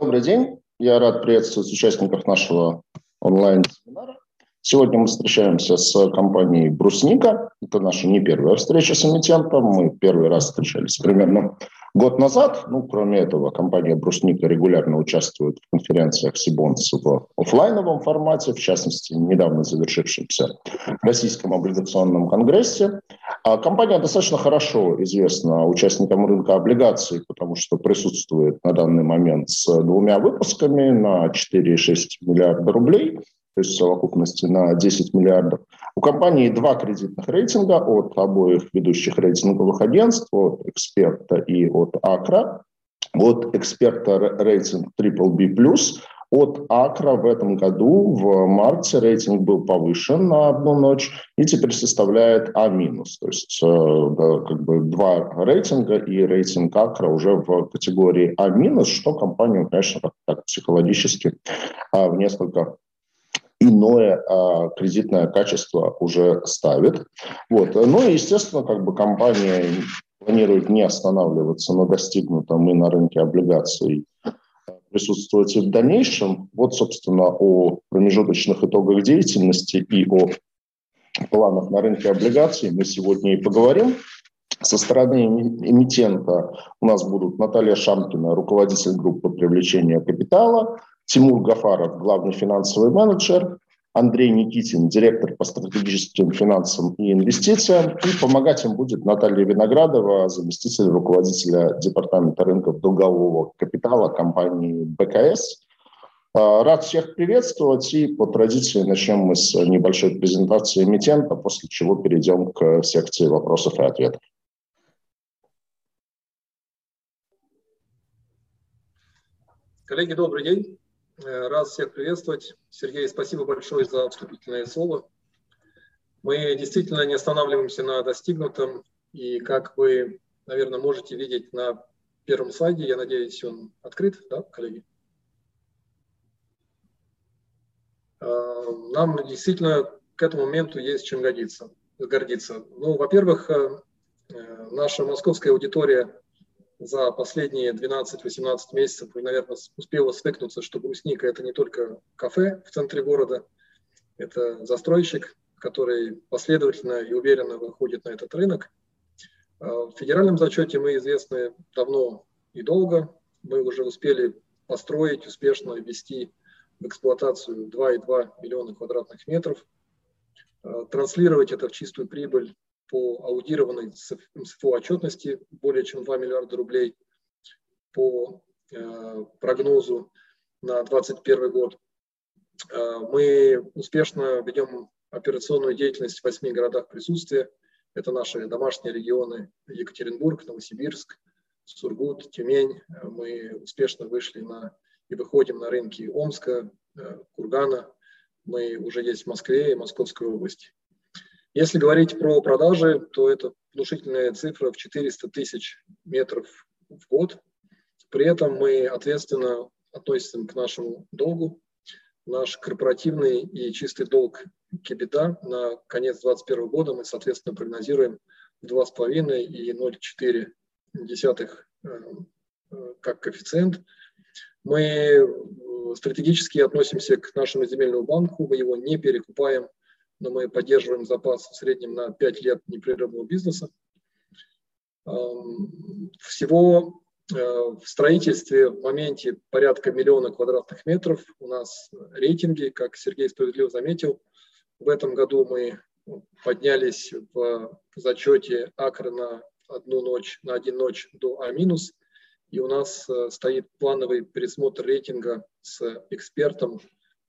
Добрый день. Я рад приветствовать участников нашего онлайн-семинара. Сегодня мы встречаемся с компанией «Брусника». Это наша не первая встреча с эмитентом. Мы первый раз встречались примерно год назад. Ну, кроме этого, компания «Брусника» регулярно участвует в конференциях Сибонс в офлайновом формате, в частности, недавно завершившемся Российском облигационном конгрессе. А компания достаточно хорошо известна участникам рынка облигаций, потому что присутствует на данный момент с двумя выпусками на 4,6 миллиарда рублей – то есть в совокупности на 10 миллиардов. У компании два кредитных рейтинга от обоих ведущих рейтинговых агентств, от «Эксперта» и от «Акра». От «Эксперта» рейтинг BBB+, от Акра в этом году в марте рейтинг был повышен на одну ночь и теперь составляет А-. То есть э, как бы два рейтинга и рейтинг Акра уже в категории А-, что компанию, конечно, так психологически а, в несколько иное а, кредитное качество уже ставит. Вот. Ну и, естественно, как бы компания планирует не останавливаться на достигнутом и на рынке облигаций присутствовать и в дальнейшем. Вот, собственно, о промежуточных итогах деятельности и о планах на рынке облигаций мы сегодня и поговорим. Со стороны эмитента у нас будут Наталья Шамкина, руководитель группы привлечения капитала, Тимур Гафаров, главный финансовый менеджер, Андрей Никитин, директор по стратегическим финансам и инвестициям. И помогать им будет Наталья Виноградова, заместитель руководителя департамента рынков долгового капитала компании БКС. А, рад всех приветствовать и по традиции начнем мы с небольшой презентации эмитента, после чего перейдем к секции вопросов и ответов. Коллеги, добрый день. Э, рад всех приветствовать. Сергей, спасибо большое за вступительное слово. Мы действительно не останавливаемся на достигнутом. И как вы, наверное, можете видеть на первом слайде, я надеюсь, он открыт, да, коллеги? Э, нам действительно к этому моменту есть чем гордиться. Ну, во-первых, э, наша московская аудитория за последние 12-18 месяцев, наверное, успела свыкнуться, что Брусника – это не только кафе в центре города, это застройщик, который последовательно и уверенно выходит на этот рынок. А в федеральном зачете мы известны давно и долго. Мы уже успели построить, успешно ввести в эксплуатацию 2,2 миллиона квадратных метров, а транслировать это в чистую прибыль по аудированной СФО отчетности более чем 2 миллиарда рублей по э, прогнозу на 2021 год. Э, мы успешно ведем операционную деятельность в восьми городах присутствия. Это наши домашние регионы Екатеринбург, Новосибирск, Сургут, Тюмень. Мы успешно вышли на и выходим на рынки Омска, э, Кургана. Мы уже есть в Москве и Московской области. Если говорить про продажи, то это внушительная цифра в 400 тысяч метров в год. При этом мы ответственно относимся к нашему долгу. Наш корпоративный и чистый долг кибита на конец 2021 года мы, соответственно, прогнозируем 2,5 и 0,4 э, э, как коэффициент. Мы э, стратегически относимся к нашему земельному банку, мы его не перекупаем, но мы поддерживаем запас в среднем на 5 лет непрерывного бизнеса. Всего э, в строительстве в моменте порядка миллиона квадратных метров. У нас рейтинги, как Сергей справедливо заметил. В этом году мы поднялись в зачете Акра на одну ночь, на один ночь до А-. И у нас э, стоит плановый пересмотр рейтинга с экспертом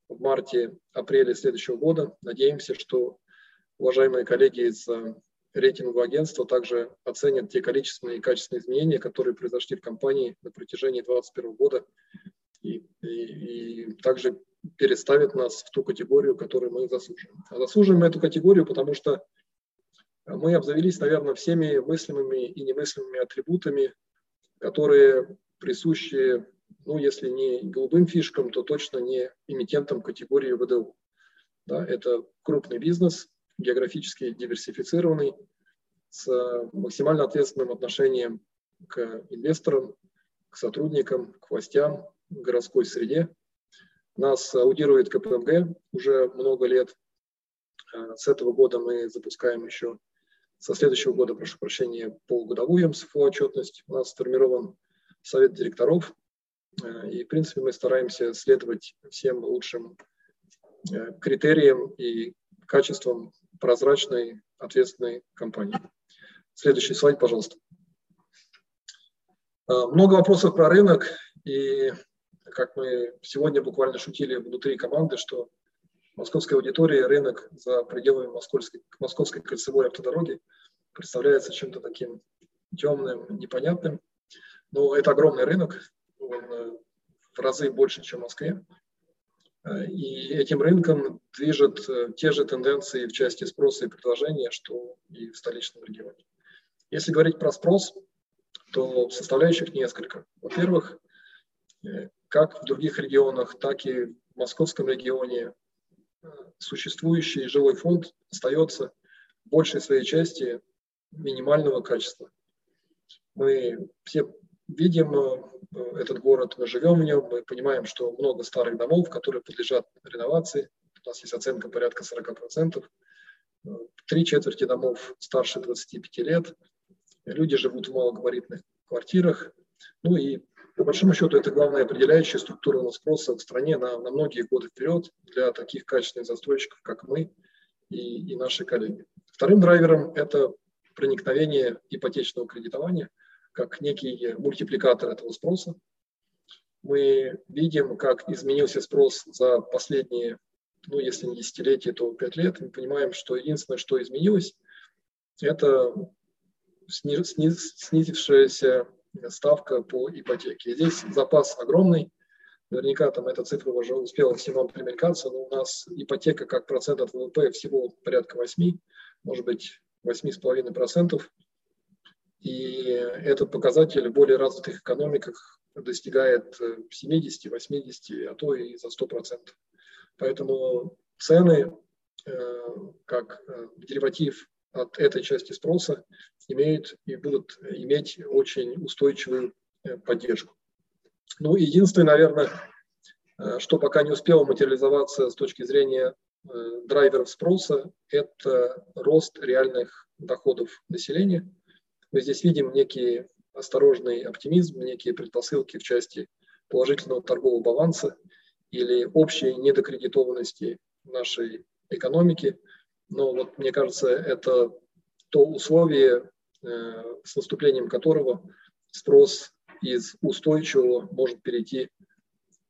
в марте-апреле следующего года. Надеемся, что уважаемые коллеги из э, рейтингового агентства также оценят те количественные и качественные изменения, которые произошли в компании на протяжении 2021 года и, и, и также переставят нас в ту категорию, которую мы заслуживаем. А заслуживаем мы эту категорию, потому что мы обзавелись, наверное, всеми мыслимыми и немыслимыми атрибутами, которые присущи ну, если не голубым фишкам, то точно не эмитентам категории ВДУ. Да, это крупный бизнес, географически диверсифицированный, с максимально ответственным отношением к инвесторам, к сотрудникам, к властям, городской среде. Нас аудирует КПМГ уже много лет. Э, с этого года мы запускаем еще, со следующего года, прошу прощения, полугодовую МСФО отчетность. У нас сформирован совет директоров, и, в принципе, мы стараемся следовать всем лучшим э, критериям и качествам прозрачной, ответственной компании. Следующий слайд, пожалуйста. Много вопросов про рынок, и как мы сегодня буквально шутили внутри команды, что московской аудитории рынок за пределами московской, московской кольцевой автодороги представляется чем-то таким темным, непонятным. Но это огромный рынок, э, в разы больше, чем в Москве. Э, и этим рынком движет э, те же тенденции в части спроса и предложения, что и в столичном регионе. Если говорить про спрос, то составляющих несколько. Во-первых, как в других регионах, так и в московском регионе существующий жилой фонд остается в большей своей части минимального качества. Мы все видим э, этот город, мы живем в нем, мы понимаем, что много старых домов, которые подлежат реновации. У нас есть оценка порядка 40%. Три четверти домов старше 25 лет. Люди живут в малогабаритных квартирах. Ну и по большому счету, это главная определяющая структура спроса в стране на, на многие годы вперед для таких качественных застройщиков, как мы и, и наши коллеги. Вторым драйвером – это проникновение ипотечного кредитования как некий мультипликатор этого спроса. Мы видим, как изменился спрос за последние, ну, если не десятилетия, то пять лет. Мы понимаем, что единственное, что изменилось, это снизившаяся ставка по ипотеке. И здесь запас огромный. Наверняка там эта цифра уже успела всем вам примелькаться, но у нас ипотека как процент от ВВП всего порядка 8, может быть 8,5%. И этот показатель в более развитых экономиках достигает 70, 80, а то и за 100%. Поэтому цены, э, как э, дериватив от этой части спроса имеют и будут иметь очень устойчивую э, поддержку. Ну, единственное, наверное, э, что пока не успело материализоваться с точки зрения э, драйверов спроса, это рост реальных доходов населения. Мы здесь видим некий осторожный оптимизм, некие предпосылки в части положительного торгового баланса или общей недокредитованности нашей экономики – но вот мне кажется, это то условие, э, с наступлением которого спрос из устойчивого может перейти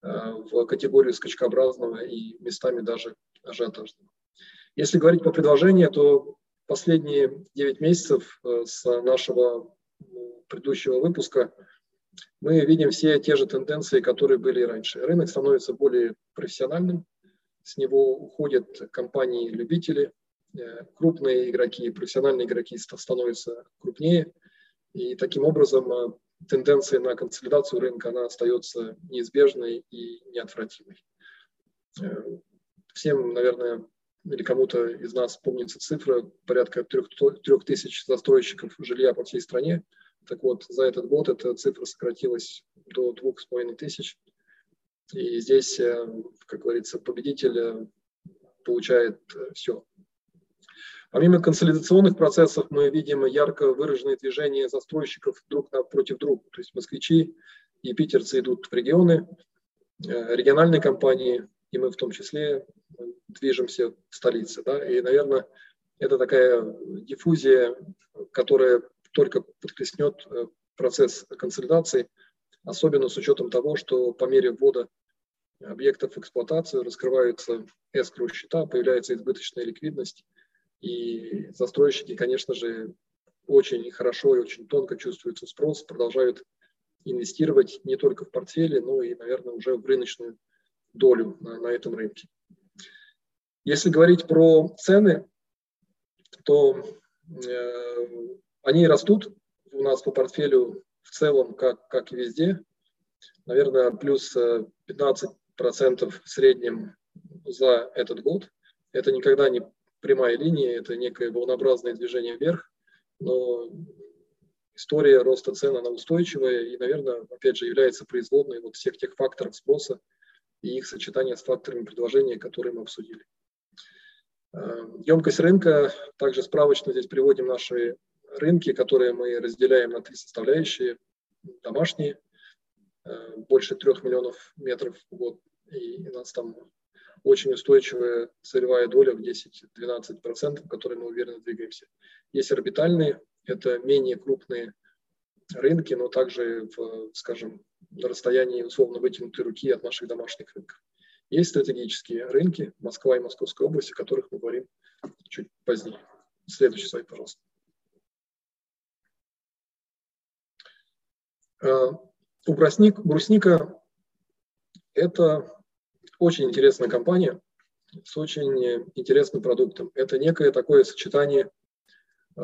э, в категорию скачкообразного и местами даже ажиотажного. Если говорить по предложению, то последние 9 месяцев э, с нашего предыдущего выпуска мы видим все те же тенденции, которые были раньше. Рынок становится более профессиональным, с него уходят компании-любители, Э, крупные игроки, профессиональные игроки становятся крупнее, и таким образом э, тенденция на консолидацию рынка, она остается неизбежной и неотвратимой. Всем, наверное, или кому-то из нас помнится цифра порядка трех, трех тысяч застройщиков жилья по всей стране. Так вот, за этот год эта цифра сократилась до двух с половиной тысяч. И здесь, как говорится, победитель получает все. Помимо консолидационных процессов мы видим ярко выраженные движения застройщиков друг напротив друга. То есть москвичи и питерцы идут в регионы, э, региональные компании, и мы в том числе движемся в столице. Да? И, наверное, это такая диффузия, которая только подхлестнет э, процесс консолидации, особенно с учетом того, что по мере ввода объектов в эксплуатацию раскрываются эскроу счета, появляется избыточная ликвидность, и застройщики, конечно же, очень хорошо и очень тонко чувствуют спрос, продолжают инвестировать не только в портфели, но и, наверное, уже в рыночную долю на, на этом рынке. Если говорить про цены, то э, они растут у нас по портфелю в целом, как, как и везде. Наверное, плюс 15% э, в среднем за этот год. Это никогда не прямая линия, это некое волнообразное движение вверх, но история роста цен, она устойчивая и, наверное, опять же, является производной вот всех тех факторов спроса и их сочетания с факторами предложения, которые мы обсудили. Емкость рынка, также справочно здесь приводим наши рынки, которые мы разделяем на три составляющие. Домашние, больше трех миллионов метров в год, и у нас там очень устойчивая целевая доля в 10-12%, в которой мы уверенно двигаемся. Есть орбитальные, это менее крупные рынки, но также, в, скажем, на расстоянии условно вытянутой руки от наших домашних рынков. Есть стратегические рынки Москва и Московская области, о которых мы говорим чуть позднее. Следующий слайд, пожалуйста. Э, у Брусника это очень интересная компания с очень интересным продуктом. Это некое такое сочетание э,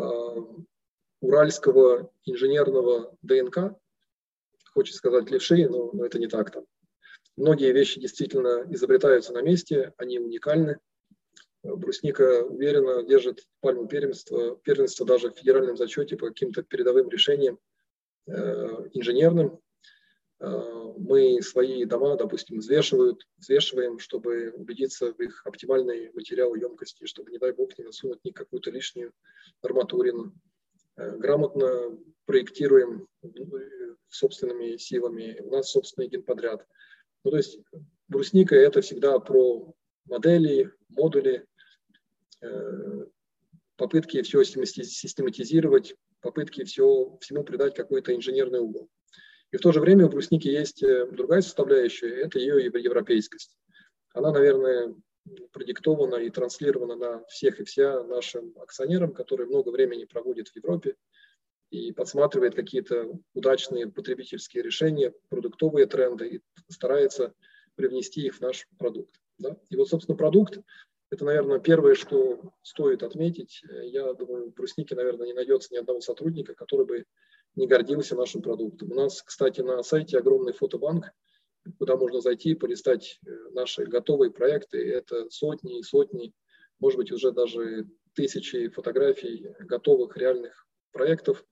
уральского инженерного ДНК, хочется сказать левши, но, но это не так там. Многие вещи действительно изобретаются на месте, они уникальны. Брусника уверенно держит пальму первенства, первенства даже в федеральном зачете по каким-то передовым решениям э, инженерным. Э, мы свои дома, допустим, взвешивают, взвешиваем, чтобы убедиться в их оптимальной материалоемкости, чтобы, не дай бог, не насунуть ни какую-то лишнюю арматурину. Э, грамотно проектируем э, собственными силами. У нас собственный генподряд. Ну, то есть брусника – это всегда про модели, модули, попытки все систематизировать, попытки все, всему придать какой-то инженерный угол. И в то же время у брусники есть э, другая составляющая, это ее европейскость. Она, наверное, продиктована и транслирована на всех и вся нашим акционерам, которые много времени проводят в Европе и подсматривает какие-то удачные потребительские решения, продуктовые тренды и старается привнести их в наш продукт. Да? И вот, собственно, продукт – это, наверное, первое, что стоит отметить. Я думаю, в Бруснике, наверное, не найдется ни одного сотрудника, который бы не гордился нашим продуктом. У нас, кстати, на сайте огромный фотобанк, куда можно зайти и полистать э, наши готовые проекты. Это сотни и сотни, может быть, уже даже тысячи фотографий готовых реальных проектов.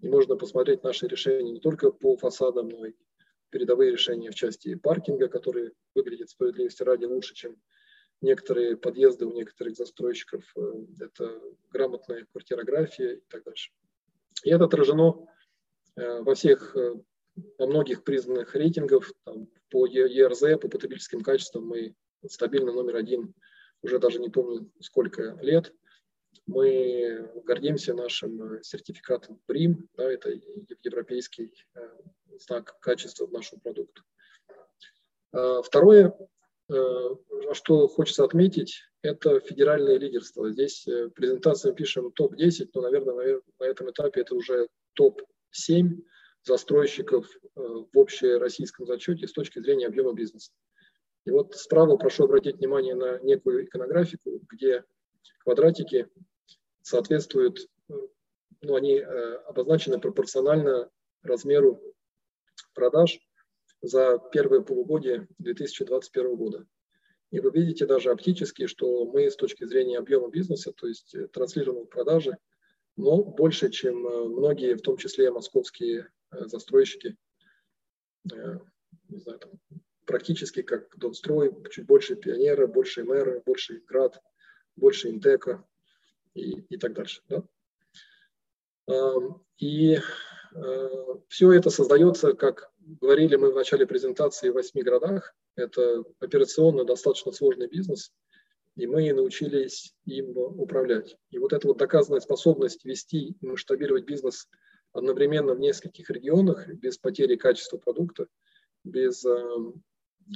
И можно посмотреть наши решения не только по фасадам, но и передовые решения в части паркинга, которые выглядят справедливости ради лучше, чем некоторые подъезды у некоторых застройщиков. Э, это грамотная квартирография и так дальше. И это отражено Э, во всех, многих признанных рейтингов там, по ERZ, по потребительским качествам мы стабильно номер один уже даже не помню сколько лет. Мы гордимся нашим э, сертификатом ПРИМ, да, это европейский знак качества в нашем продукту. Второе, что хочется отметить, это федеральное лидерство. Здесь презентацию пишем топ-10, но, наверное, на этом этапе это уже топ 7 застройщиков э, в общероссийском зачете с точки зрения объема бизнеса. И вот справа прошу обратить внимание на некую иконографику, где квадратики соответствуют, э, ну, они э, обозначены пропорционально размеру продаж за первое полугодие 2021 года. И вы видите даже оптически, что мы с точки зрения объема бизнеса, то есть транслированных продажи, но больше, чем многие, в том числе московские застройщики, э, не знаю, там, практически как Донстрой, чуть больше Пионера, больше Мэра, больше Град, больше Интека и, и так дальше. Да? И все это создается, как говорили мы в начале презентации, в восьми городах. Это операционно достаточно сложный бизнес – и мы научились им управлять. И вот эта вот доказанная способность вести и масштабировать бизнес одновременно в нескольких регионах без потери качества продукта, без э,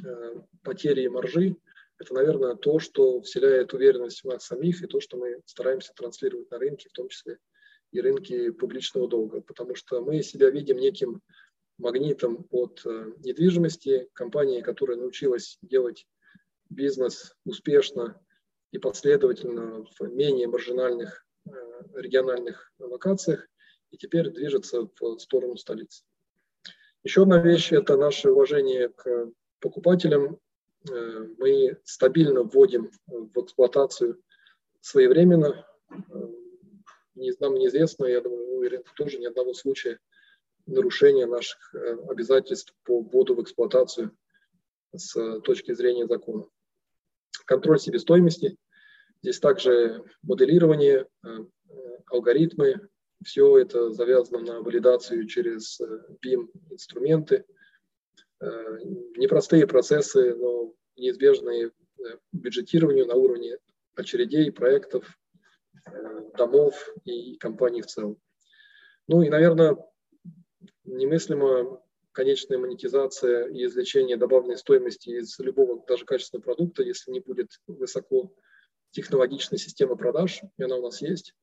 э, потери маржи, это, наверное, то, что вселяет уверенность в нас самих и то, что мы стараемся транслировать на рынке, в том числе и рынки публичного долга, потому что мы себя видим неким магнитом от э, недвижимости, компании, которая научилась делать бизнес успешно и последовательно в менее маржинальных региональных локациях и теперь движется в сторону столицы. Еще одна вещь – это наше уважение к покупателям. Э, мы стабильно вводим в эксплуатацию своевременно, э, нам неизвестно, я думаю, уверен, тоже ни одного случая нарушения наших э, обязательств по вводу в эксплуатацию с точки зрения закона. Контроль себестоимости. Здесь также моделирование, алгоритмы. Все это завязано на валидацию через BIM-инструменты. Непростые процессы, но неизбежные бюджетированию на уровне очередей, проектов, э, домов и компаний в целом. Ну и, наверное, немыслимо конечная монетизация и извлечение добавленной стоимости из любого даже качественного продукта, если не будет высоко технологичной системы продаж, и она у нас есть.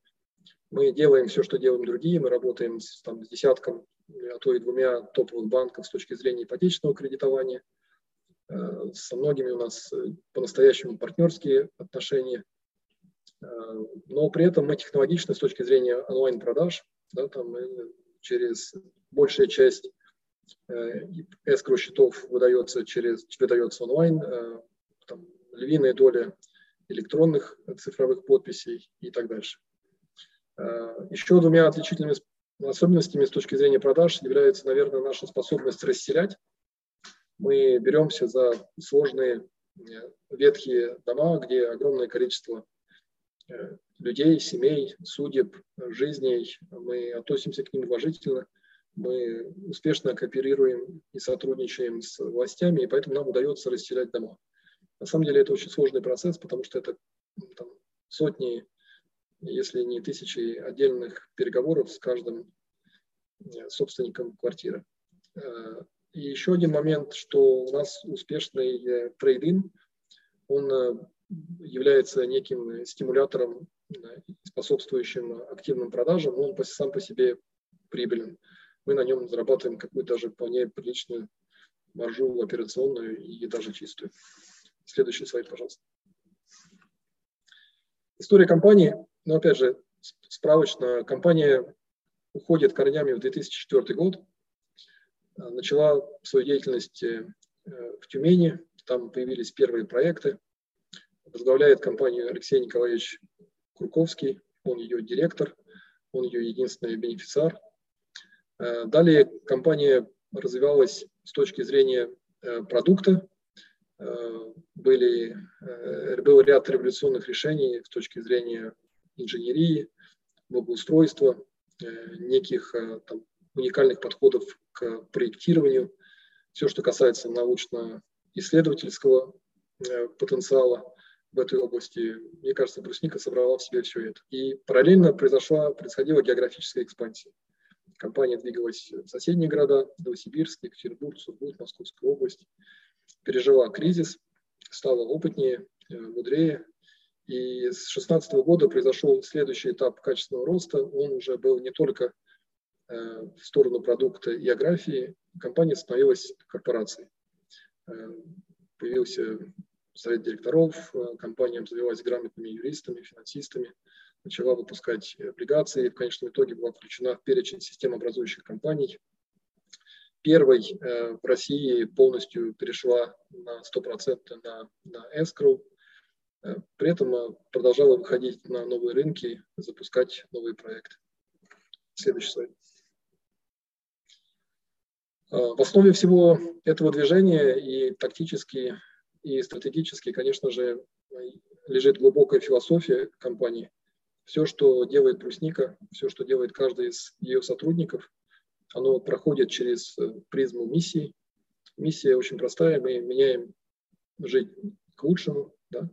Мы делаем все, что делаем другие, мы работаем с, там, с десятком, а то и двумя топовых банков с точки зрения ипотечного кредитования – Э, со многими у нас э, по-настоящему партнерские отношения, э, но при этом мы технологичны с точки зрения онлайн-продаж, да, там через большая часть эскро счетов выдается через выдается онлайн, там, львиная доля электронных цифровых подписей и так дальше. Еще двумя отличительными особенностями с точки зрения продаж является, наверное, наша способность расселять мы беремся за сложные э, ветхие дома, где огромное количество э, людей, семей, судеб, жизней. Мы относимся к ним уважительно, мы успешно кооперируем и сотрудничаем с властями, и поэтому нам удается расселять дома. На самом деле это очень сложный процесс, потому что это там, сотни, если не тысячи отдельных переговоров с каждым э, собственником квартиры. И еще один момент, что у нас успешный э, трейдинг, он э, является неким стимулятором, способствующим активным продажам, он сам по себе прибылен. Мы на нем зарабатываем какую-то даже вполне приличную маржу операционную и даже чистую. Следующий слайд, пожалуйста. История компании, ну опять же, справочно, компания уходит корнями в 2004 год, начала свою деятельность э, в Тюмени, там появились первые проекты. Возглавляет компанию Алексей Николаевич Курковский, он ее директор, он ее единственный бенефициар. Э, далее компания развивалась с точки зрения э, продукта. Были, был ряд революционных решений с точки зрения инженерии, благоустройства, неких там, уникальных подходов к проектированию, все, что касается научно-исследовательского э, потенциала в этой области, мне кажется, Брусника собрала в себе все это. И параллельно произошла, происходила географическая экспансия. Компания двигалась в соседние города, Новосибирск, Екатеринбург, Сургут, Московская область. Пережила кризис, стала опытнее, э, мудрее. И с 2016 года произошел следующий этап качественного роста. Он уже был не только Э, в сторону продукта и географии, компания становилась корпорацией. Э, появился совет директоров, э, компания обзавелась грамотными юристами, финансистами, начала выпускать облигации, в конечном итоге была включена в перечень системообразующих компаний. Первой в России полностью перешла на 100% на, на escrow, при этом продолжала выходить на новые рынки, запускать новые проекты. Следующий слайд. Э, в основе всего этого движения и тактически, и стратегически, конечно же, лежит глубокая философия компании. Все, что делает Брусника, все, что делает каждый из ее сотрудников, оно проходит через э, призму миссии. Миссия очень простая, мы меняем жизнь к лучшему. Да?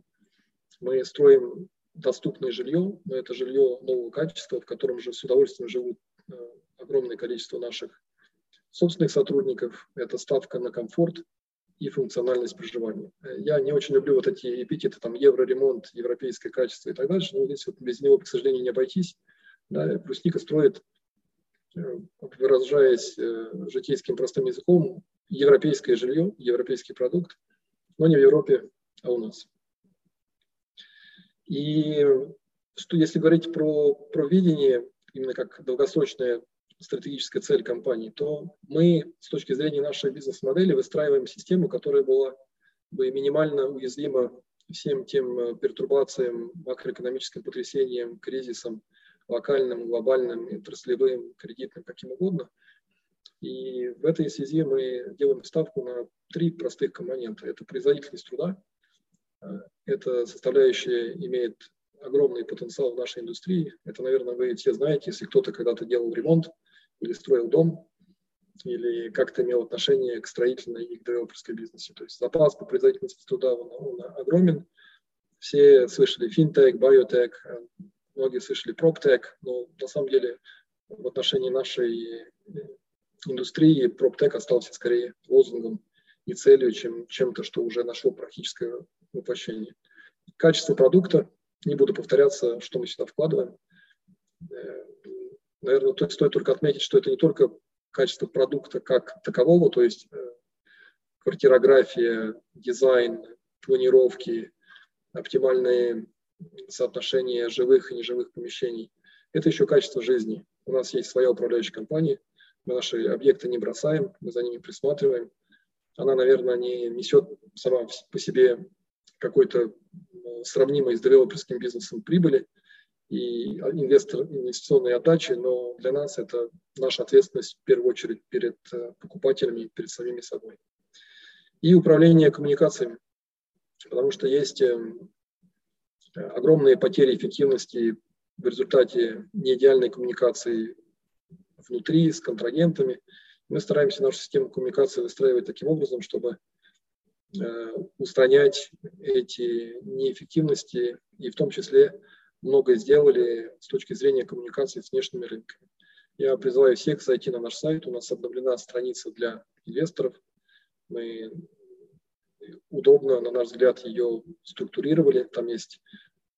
Мы строим доступное жилье, но это жилье нового качества, в котором же с удовольствием живут э, огромное количество наших собственных сотрудников, это ставка на комфорт и функциональность проживания. Я не очень люблю вот эти эпитеты, там, евроремонт, европейское качество и так дальше, но здесь вот без него, к сожалению, не обойтись. Да, Брусника строит, э, выражаясь э, житейским простым языком, европейское жилье, европейский продукт, но не в Европе, а у нас. И что, если говорить про, про видение, именно как долгосрочное стратегическая цель компании, то мы с точки зрения нашей бизнес-модели выстраиваем систему, которая была бы минимально уязвима всем тем э, пертурбациям, макроэкономическим потрясениям, кризисам, локальным, глобальным, отраслевым, кредитным, каким угодно. И в этой связи мы делаем ставку на три простых компонента. Это производительность труда, эта составляющая имеет огромный потенциал в нашей индустрии. Это, наверное, вы все знаете, если кто-то когда-то делал ремонт или строил дом, или как-то имел отношение к строительной и к девелоперской бизнесе. То есть запас по производительности труда он, он огромен. Все слышали финтех, биотек, многие слышали проптек, но на самом деле в отношении нашей индустрии проптек остался скорее лозунгом и целью, чем чем-то, что уже нашло практическое воплощение. Качество продукта, не буду повторяться, что мы сюда вкладываем. Э, наверное, стоит только отметить, что это не только качество продукта как такового, то есть э, квартирография, дизайн, планировки, оптимальные соотношения живых и неживых помещений. Это еще качество жизни. У нас есть своя управляющая компания, мы наши объекты не бросаем, мы за ними присматриваем. Она, наверное, не несет сама по себе какой-то сравнимой с девелоперским бизнесом прибыли и инвестор, инвестиционной отдачи, но для нас это наша ответственность в первую очередь перед э, покупателями, перед самими собой. И управление коммуникациями, потому что есть эм, огромные потери эффективности в результате неидеальной коммуникации внутри с контрагентами. Мы стараемся нашу систему коммуникации выстраивать таким образом, чтобы Э, устранять эти неэффективности и в том числе многое сделали с точки зрения коммуникации с внешними рынками. Я призываю всех зайти на наш сайт. У нас обновлена страница для инвесторов. Мы удобно, на наш взгляд, ее структурировали. Там есть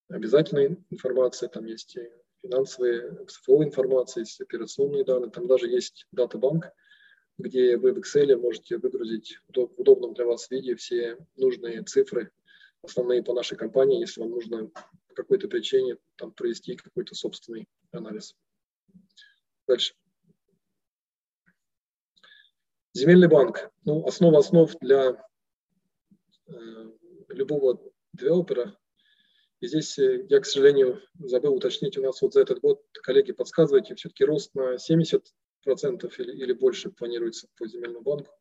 обязательная информация, там есть финансовая, цифровая информация, есть операционные данные, там даже есть дата-банк, где вы в Excel можете выгрузить в удобном для вас виде все нужные цифры, основные по нашей компании, если вам нужно по какой-то причине там, провести какой-то собственный анализ. Дальше. Земельный банк. Ну, основа основ для э, любого девелопера. И здесь э, я, к сожалению, забыл уточнить, у нас вот за этот год, коллеги, подсказывайте, все-таки рост на 70 процентов или, или больше планируется по земельному банку.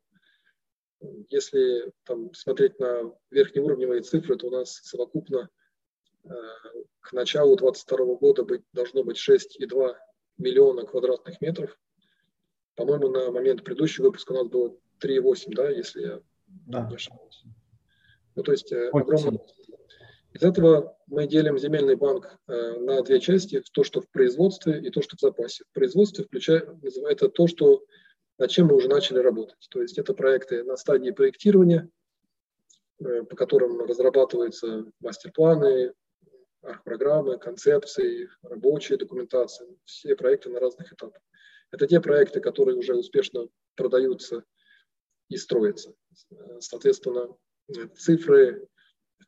Если там, смотреть на верхнеуровневые цифры, то у нас совокупно э, к началу 2022 года быть, должно быть 6,2 миллиона квадратных метров. По-моему, на момент предыдущего выпуска у нас было 3,8, да, если я да. не ошибаюсь. Ну, то есть э, огромное, из этого мы делим земельный банк э, на две части, то, что в производстве и то, что в запасе. В производстве включает, это то, что, над чем мы уже начали работать. То есть это проекты на стадии проектирования, э, по которым разрабатываются мастер-планы, программы, концепции, рабочие документации, все проекты на разных этапах. Это те проекты, которые уже успешно продаются и строятся. Соответственно, цифры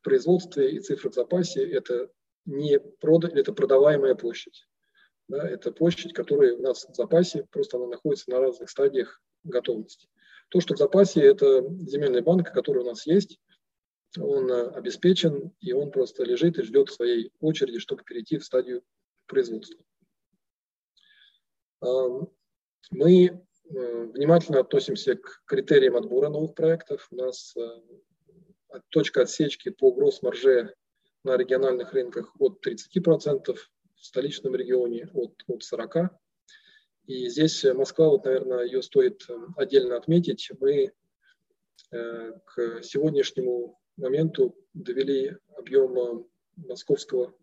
производстве и цифры в запасе – это не прода, это продаваемая площадь. Да, это площадь, которая у нас в запасе, просто она находится на разных стадиях готовности. То, что в запасе, это земельный банк, который у нас есть, он обеспечен, и он просто лежит и ждет своей очереди, чтобы перейти в стадию производства. Мы э, внимательно относимся к критериям отбора новых проектов. У нас э, точка отсечки по гросс-марже на региональных рынках от 30%, в столичном регионе от, от 40%. И здесь Москва, вот, наверное, ее стоит э, отдельно отметить. Мы э, к сегодняшнему моменту довели объем э, московского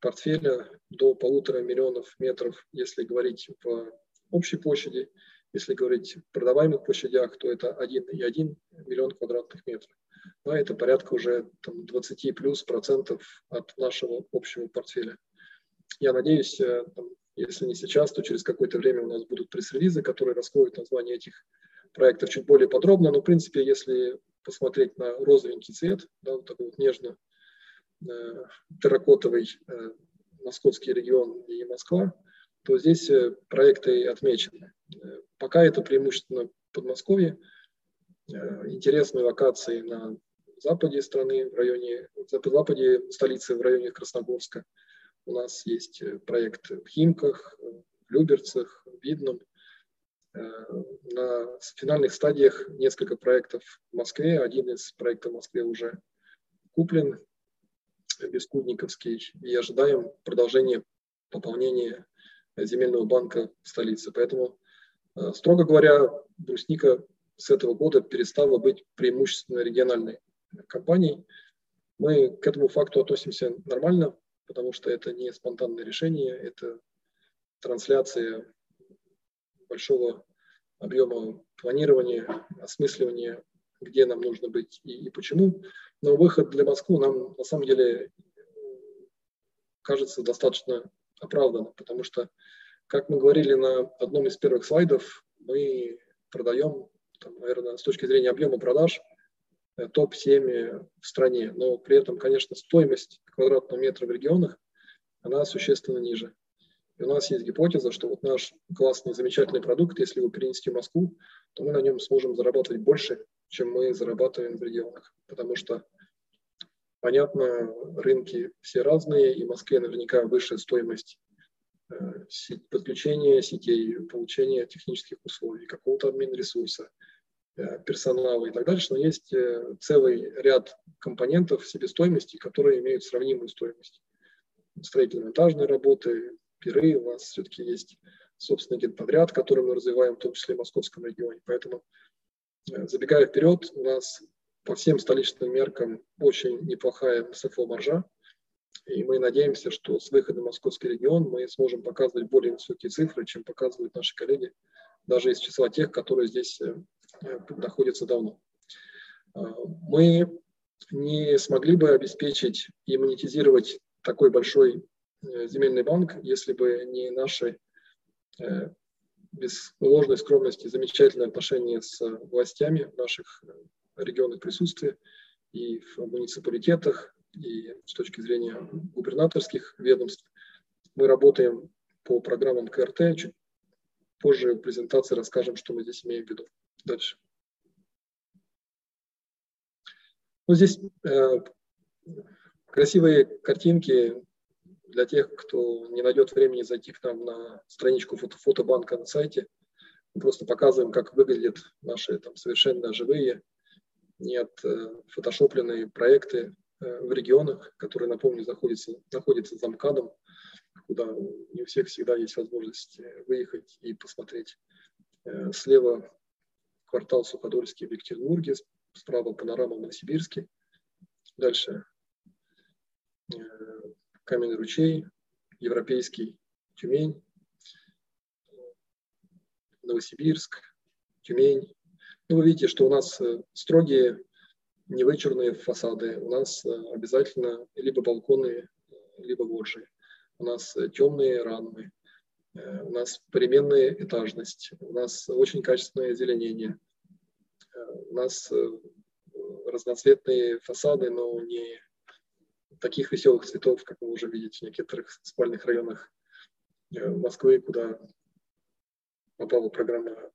портфеля до полутора миллионов метров, если говорить в общей площади. Если говорить в продаваемых площадях, то это 1,1 миллион квадратных метров да, это порядка уже там, 20 плюс процентов от нашего общего портфеля. Я надеюсь, э, там, если не сейчас, то через какое-то время у нас будут пресс-релизы, которые раскроют название этих проектов чуть более подробно. Но, в принципе, если посмотреть на розовенький цвет, да, вот такой вот нежно э, терракотовый э, московский регион и Москва, то здесь проекты отмечены. Пока это преимущественно Подмосковье, интересные локации на западе страны, в районе, в западе столицы, в районе Красногорска. У нас есть проект в Химках, в Люберцах, в Видном. На финальных стадиях несколько проектов в Москве. Один из проектов в Москве уже куплен, Бескудниковский, и ожидаем продолжения пополнения земельного банка в столице. Поэтому, э, строго говоря, брусника с этого года перестала быть преимущественно региональной компанией. Мы к этому факту относимся нормально, потому что это не спонтанное решение, это трансляция большого объема планирования, осмысливания, где нам нужно быть и, и почему. Но выход для Москвы нам на самом деле кажется достаточно оправданным, потому что как мы говорили на одном из первых слайдов, мы продаем, там, наверное, с точки зрения объема продаж, э, топ-7 в стране. Но при этом, конечно, стоимость квадратного метра в регионах, она существенно ниже. И у нас есть гипотеза, что вот наш классный, замечательный продукт, если его перенести в Москву, то мы на нем сможем зарабатывать больше, чем мы зарабатываем в регионах. Потому что, понятно, рынки все разные, и в Москве наверняка высшая стоимость Э, подключения сетей, получения технических условий, какого-то обмена ресурса, персонала и так дальше, но есть э, целый ряд компонентов себестоимости, которые имеют сравнимую стоимость. Строительно-монтажные работы, пиры, у нас все-таки есть собственный генподряд, который мы развиваем, в том числе в московском регионе. Поэтому, забегая вперед, у нас по всем столичным меркам очень неплохая МСФО-маржа, и мы надеемся, что с выходом в московский регион мы сможем показывать более высокие цифры, чем показывают наши коллеги, даже из числа тех, которые здесь э, э, находятся давно. А, мы не смогли бы обеспечить и монетизировать такой большой э, земельный банк, если бы не наши без ложной скромности замечательные отношения с властями в наших регионах присутствия и в муниципалитетах, и с точки зрения губернаторских ведомств. Мы работаем по программам КРТ. Чуть позже в презентации расскажем, что мы здесь имеем в виду. Дальше. Ну, здесь э, красивые картинки для тех, кто не найдет времени зайти к нам на страничку фото фотобанка на сайте. Мы просто показываем, как выглядят наши там, совершенно живые, нет э, фотошопленные проекты Э, в регионах, которые, напомню, находятся, находятся за МКАДом, куда не у всех всегда есть возможность э, выехать и посмотреть. Э, слева квартал Суходольский в Екатеринбурге, справа панорама в Новосибирске. Дальше Каменный ручей, Европейский, Тюмень, Новосибирск, Тюмень. Ну, вы видите, что у нас строгие невычурные фасады. У нас э, обязательно либо балконы, либо лоджии. У нас э, темные рамы. Э, у нас переменная этажность. У нас очень качественное озеленение. У нас разноцветные фасады, но не таких веселых цветов, как вы уже видите в некоторых спальных районах Москвы, куда попала программа,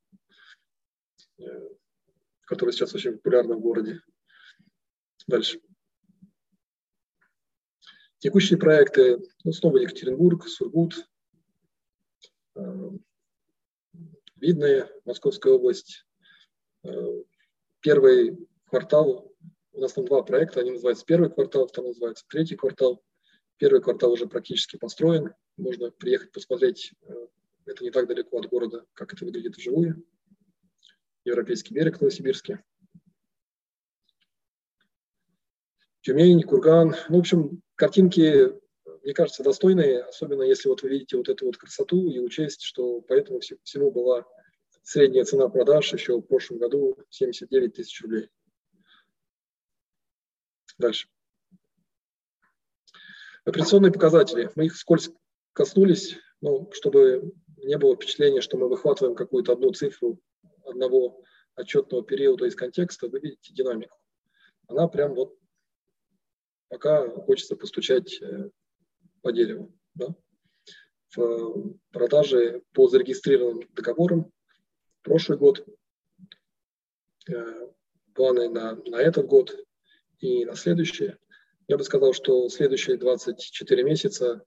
которая сейчас очень популярна в городе. Дальше. Текущие проекты, ну, снова Екатеринбург, Сургут, э, Видная, Московская область. Э, первый квартал, у нас там два проекта, они называются первый квартал, второй называется третий квартал. Первый квартал уже практически построен, можно приехать посмотреть, э, это не так далеко от города, как это выглядит вживую. Европейский берег в Новосибирске. Тюмень, Курган. Ну, в общем, картинки, мне кажется, достойные, особенно если вот вы видите вот эту вот красоту и учесть, что поэтому всему была средняя цена продаж еще в прошлом году 79 тысяч рублей. Дальше. Операционные показатели. Мы их скользко коснулись, ну, чтобы не было впечатления, что мы выхватываем какую-то одну цифру одного отчетного периода из контекста. Вы видите динамику. Она прям вот пока хочется постучать э, по дереву. Да? В продаже по зарегистрированным договорам прошлый год, э, планы на, на этот год и на следующие. Я бы сказал, что следующие 24 месяца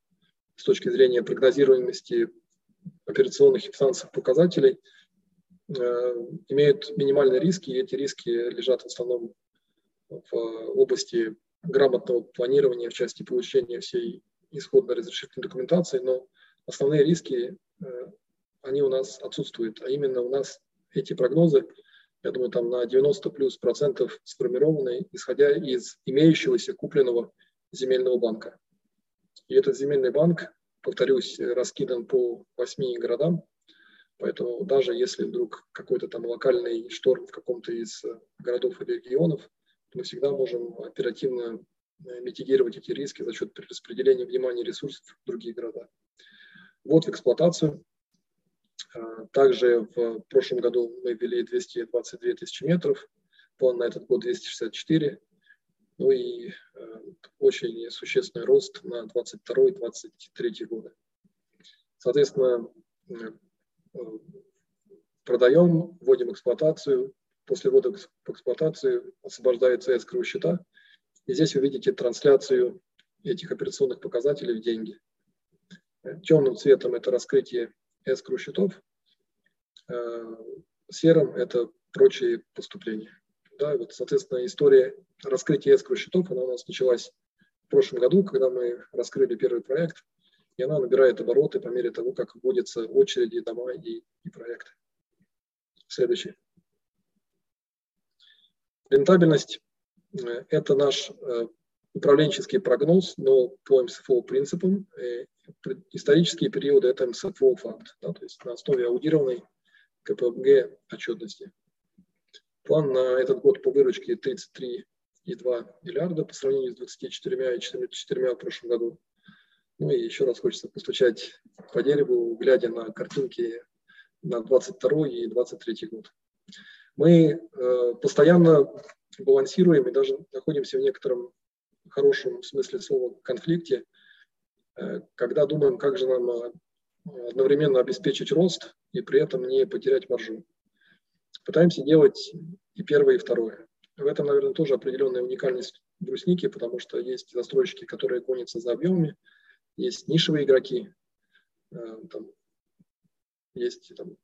с точки зрения прогнозируемости операционных и финансовых показателей имеют минимальные риски, и эти риски лежат в основном в области грамотного планирования в части получения всей исходной разрешительной документации, но основные риски, они у нас отсутствуют, а именно у нас эти прогнозы, я думаю, там на 90 плюс процентов сформированы, исходя из имеющегося купленного земельного банка. И этот земельный банк, повторюсь, раскидан по восьми городам, поэтому даже если вдруг какой-то там локальный шторм в каком-то из городов или регионов, мы всегда можем оперативно э, митигировать эти риски за счет перераспределения внимания ресурсов в другие города. Вот в эксплуатацию. А, также в прошлом году мы ввели 222 тысячи метров, план на этот год 264. Ну и э, очень существенный рост на 22-23 годы. Соответственно, э, продаем, вводим эксплуатацию, после ввода в эксплуатацию освобождается escrow счета. И здесь вы видите трансляцию этих операционных показателей в деньги. Темным цветом это раскрытие escrow счетов, э, серым это прочие поступления. Да, вот, соответственно, история раскрытия escrow счетов, она у нас началась в прошлом году, когда мы раскрыли первый проект, и она набирает обороты по мере того, как вводятся очереди, дома и, и проекты. Следующий. Рентабельность это наш э, управленческий прогноз, но по МСФО принципам. Э, исторические периоды – это МСФО факт, да, то есть на основе аудированной КПМГ отчетности. План на этот год по выручке 33,2 миллиарда по сравнению с 24,4 в прошлом году. Ну и еще раз хочется постучать по дереву, глядя на картинки на 22 и 23 год мы э, постоянно балансируем и даже находимся в некотором хорошем смысле слова конфликте, э, когда думаем, как же нам э, одновременно обеспечить рост и при этом не потерять маржу. Пытаемся делать и первое, и второе. В этом, наверное, тоже определенная уникальность брусники, потому что есть застройщики, которые гонятся за объемами, есть нишевые игроки, там, есть там,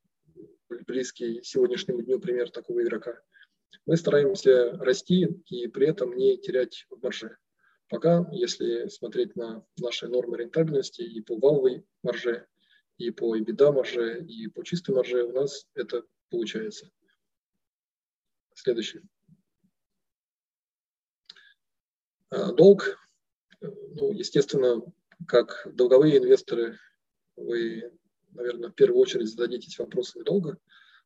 близкий сегодняшнему дню пример такого игрока. Мы стараемся расти и при этом не терять в марже. Пока, если смотреть на наши нормы рентабельности и по валовой марже, и по EBITDA марже, и по чистой марже, у нас это получается. Следующий. А, долг. Ну, естественно, как долговые инвесторы, вы наверное, в первую очередь зададитесь вопросами долга.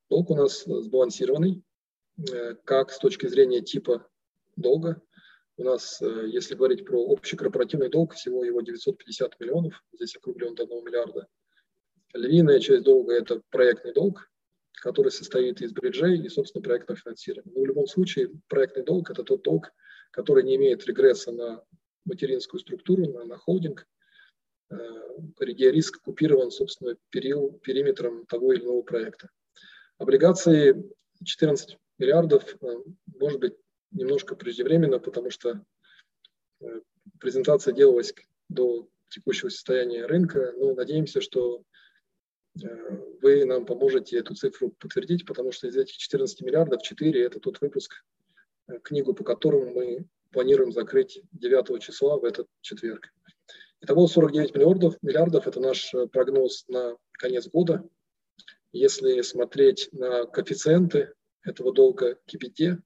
Долг у нас сбалансированный, как с точки зрения типа долга. У нас, э, если говорить про общий корпоративный долг, всего его 950 миллионов, здесь округлен до 1 миллиарда. Львиная часть долга – это проектный долг, который состоит из бриджей и, собственно, проектного финансирования. Но в любом случае проектный долг – это тот долг, который не имеет регресса на материнскую структуру, на, на холдинг, где риск купирован, собственно, период, периметром того или иного проекта. Облигации 14 миллиардов, э, может быть, немножко преждевременно, потому что э, презентация делалась до текущего состояния рынка, но надеемся, что э, вы нам поможете эту цифру подтвердить, потому что из этих 14 миллиардов 4 – это тот выпуск, книгу, по которому мы планируем закрыть 9 числа в этот четверг. Итого 49 миллиардов, миллиардов – это наш прогноз на конец года. Если смотреть на коэффициенты этого долга к EBITDA,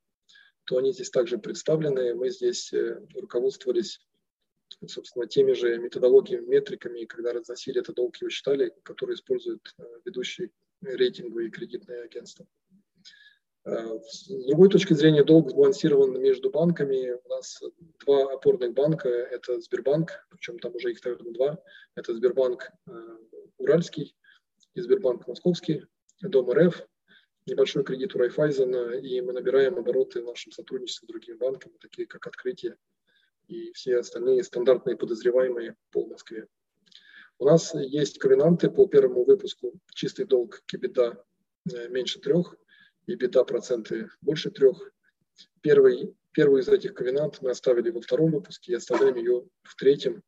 то они здесь также представлены. Мы здесь э, руководствовались, собственно, теми же методологиями, метриками, когда разносили этот долг, его считали, которые используют э, ведущие рейтинговые кредитные агентства. Э, с другой точки зрения, долг сбалансирован между банками. У нас два опорных банка. Это Сбербанк, причем там уже их, наверное, два. Это Сбербанк Уральский и Сбербанк Московский, Дом РФ, небольшой кредит у Райфайзена, и мы набираем обороты в нашем сотрудничестве с другими банками, такие как Открытие и все остальные стандартные подозреваемые по Москве. У нас есть ковенанты по первому выпуску чистый долг кибита э, меньше трех, и бета проценты больше трех. Первый, первую из этих ковенант мы оставили во втором выпуске и оставляем ее в третьем.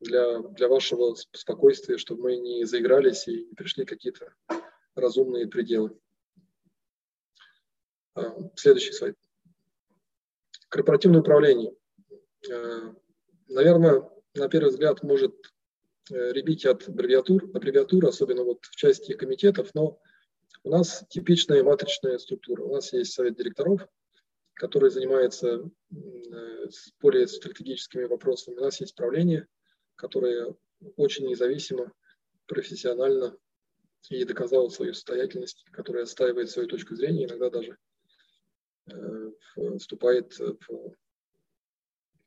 для, для вашего спокойствия, чтобы мы не заигрались и не пришли какие-то разумные пределы. Следующий слайд. Корпоративное управление. А, наверное, на первый взгляд может э, ребить от аббревиатур, аббревиатур, особенно вот в части комитетов, но у нас типичная матричная структура. У нас есть совет директоров, который занимается э, более стратегическими вопросами. У нас есть правление, которое очень независимо, профессионально и доказало свою состоятельность, которая отстаивает свою точку зрения, иногда даже э, вступает в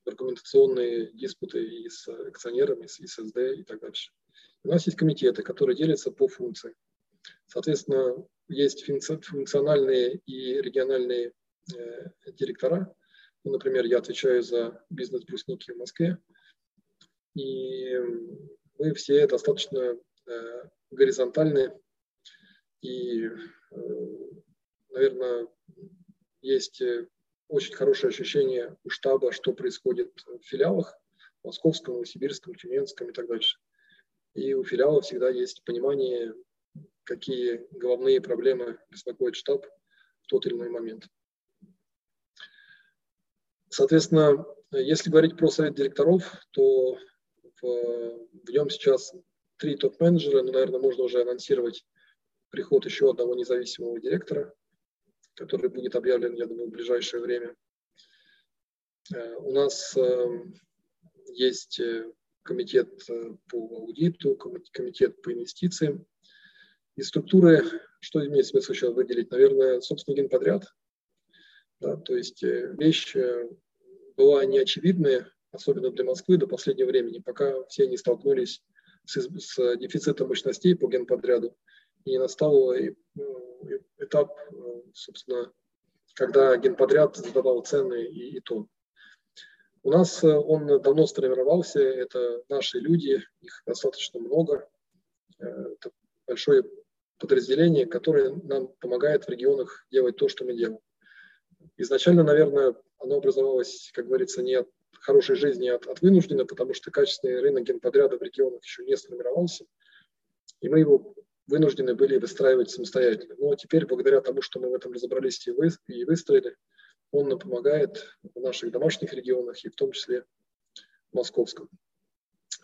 аргументационные диспуты и с акционерами, и с ССД и так дальше. У нас есть комитеты, которые делятся по функции. Соответственно, есть функциональные и региональные э, директора. Ну, например, я отвечаю за бизнес-брусники в Москве, и мы все достаточно э, горизонтальны, и, э, наверное, есть очень хорошее ощущение у штаба, что происходит в филиалах, Московском, Новосибирском, Тюменском и так дальше. И у филиала всегда есть понимание, какие головные проблемы беспокоит штаб в тот или иной момент. Соответственно, если говорить про совет директоров, то в, в нем сейчас три топ-менеджера, ну, наверное, можно уже анонсировать приход еще одного независимого директора, который будет объявлен, я думаю, в ближайшее время. Э, у нас эм, есть э, комитет э, по аудиту, комитет по инвестициям. Из структуры, что имеет смысл еще выделить? Наверное, собственный генподряд. Да, то есть вещь была неочевидная, особенно для Москвы до последнего времени, пока все не столкнулись с, с дефицитом мощностей по генподряду и настал этап, собственно, когда генподряд задавал цены и, и то. У нас э, он давно сформировался, это наши люди, их достаточно много. Э, это большое подразделение, которое нам помогает в регионах делать то, что мы делаем. Изначально, наверное, оно образовалось, как говорится, не от хорошей жизни, а от, от вынужденной, потому что качественный рынок генподряда в регионах еще не сформировался. И мы его вынуждены были выстраивать самостоятельно. Но теперь, благодаря тому, что мы в этом разобрались и, вы, и выстроили, он нам помогает в наших домашних регионах и в том числе в московском.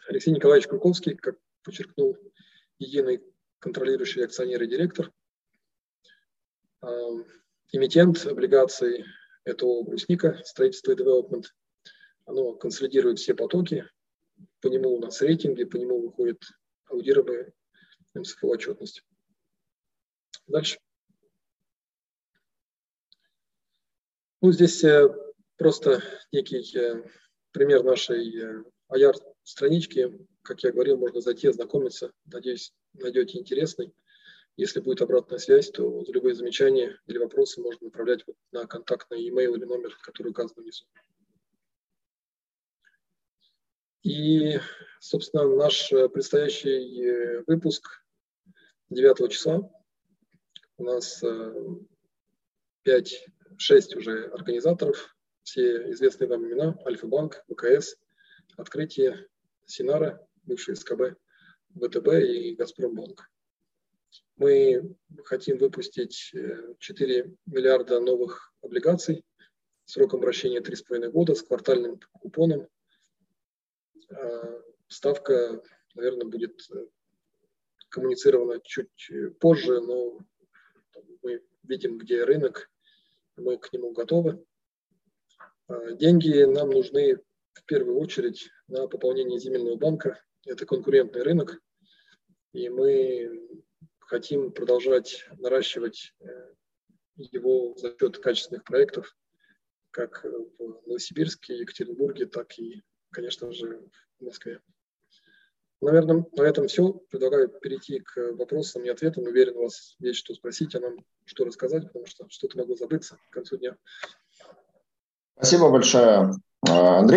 Алексей Николаевич Круковский, как подчеркнул, единый контролирующий акционер и директор. Эмитент облигаций этого брусника, строительство и девелопмент, оно консолидирует все потоки, по нему у нас рейтинги, по нему выходит аудируемые МСФО отчетность. Дальше. Ну, здесь э, просто некий э, пример нашей IR-странички. Э, как я говорил, можно зайти, ознакомиться. Надеюсь, найдете интересный. Если будет обратная связь, то любые замечания или вопросы можно направлять вот на контактный e-mail или номер, который указан внизу. И, собственно, наш предстоящий выпуск 9 числа. У нас 5 шесть уже организаторов, все известные вам имена, Альфа-банк, ВКС, Открытие, Синара, бывший СКБ, ВТБ и Газпромбанк. Мы хотим выпустить 4 э, миллиарда новых облигаций сроком обращения 3,5 года с квартальным купоном. А, ставка, наверное, будет э, коммуницирована чуть позже, но мы видим, где рынок, мы к нему готовы. А, деньги нам нужны в первую очередь на пополнение земельного банка. Это конкурентный рынок, и мы хотим продолжать наращивать э, его за счет качественных проектов, как в Новосибирске, Екатеринбурге, так и, конечно же, в Москве. Наверное, на этом все. Предлагаю перейти к вопросам и ответам. Уверен, у вас есть что спросить, а нам что рассказать, потому что что-то могло забыться к концу дня. Спасибо большое, Андрей.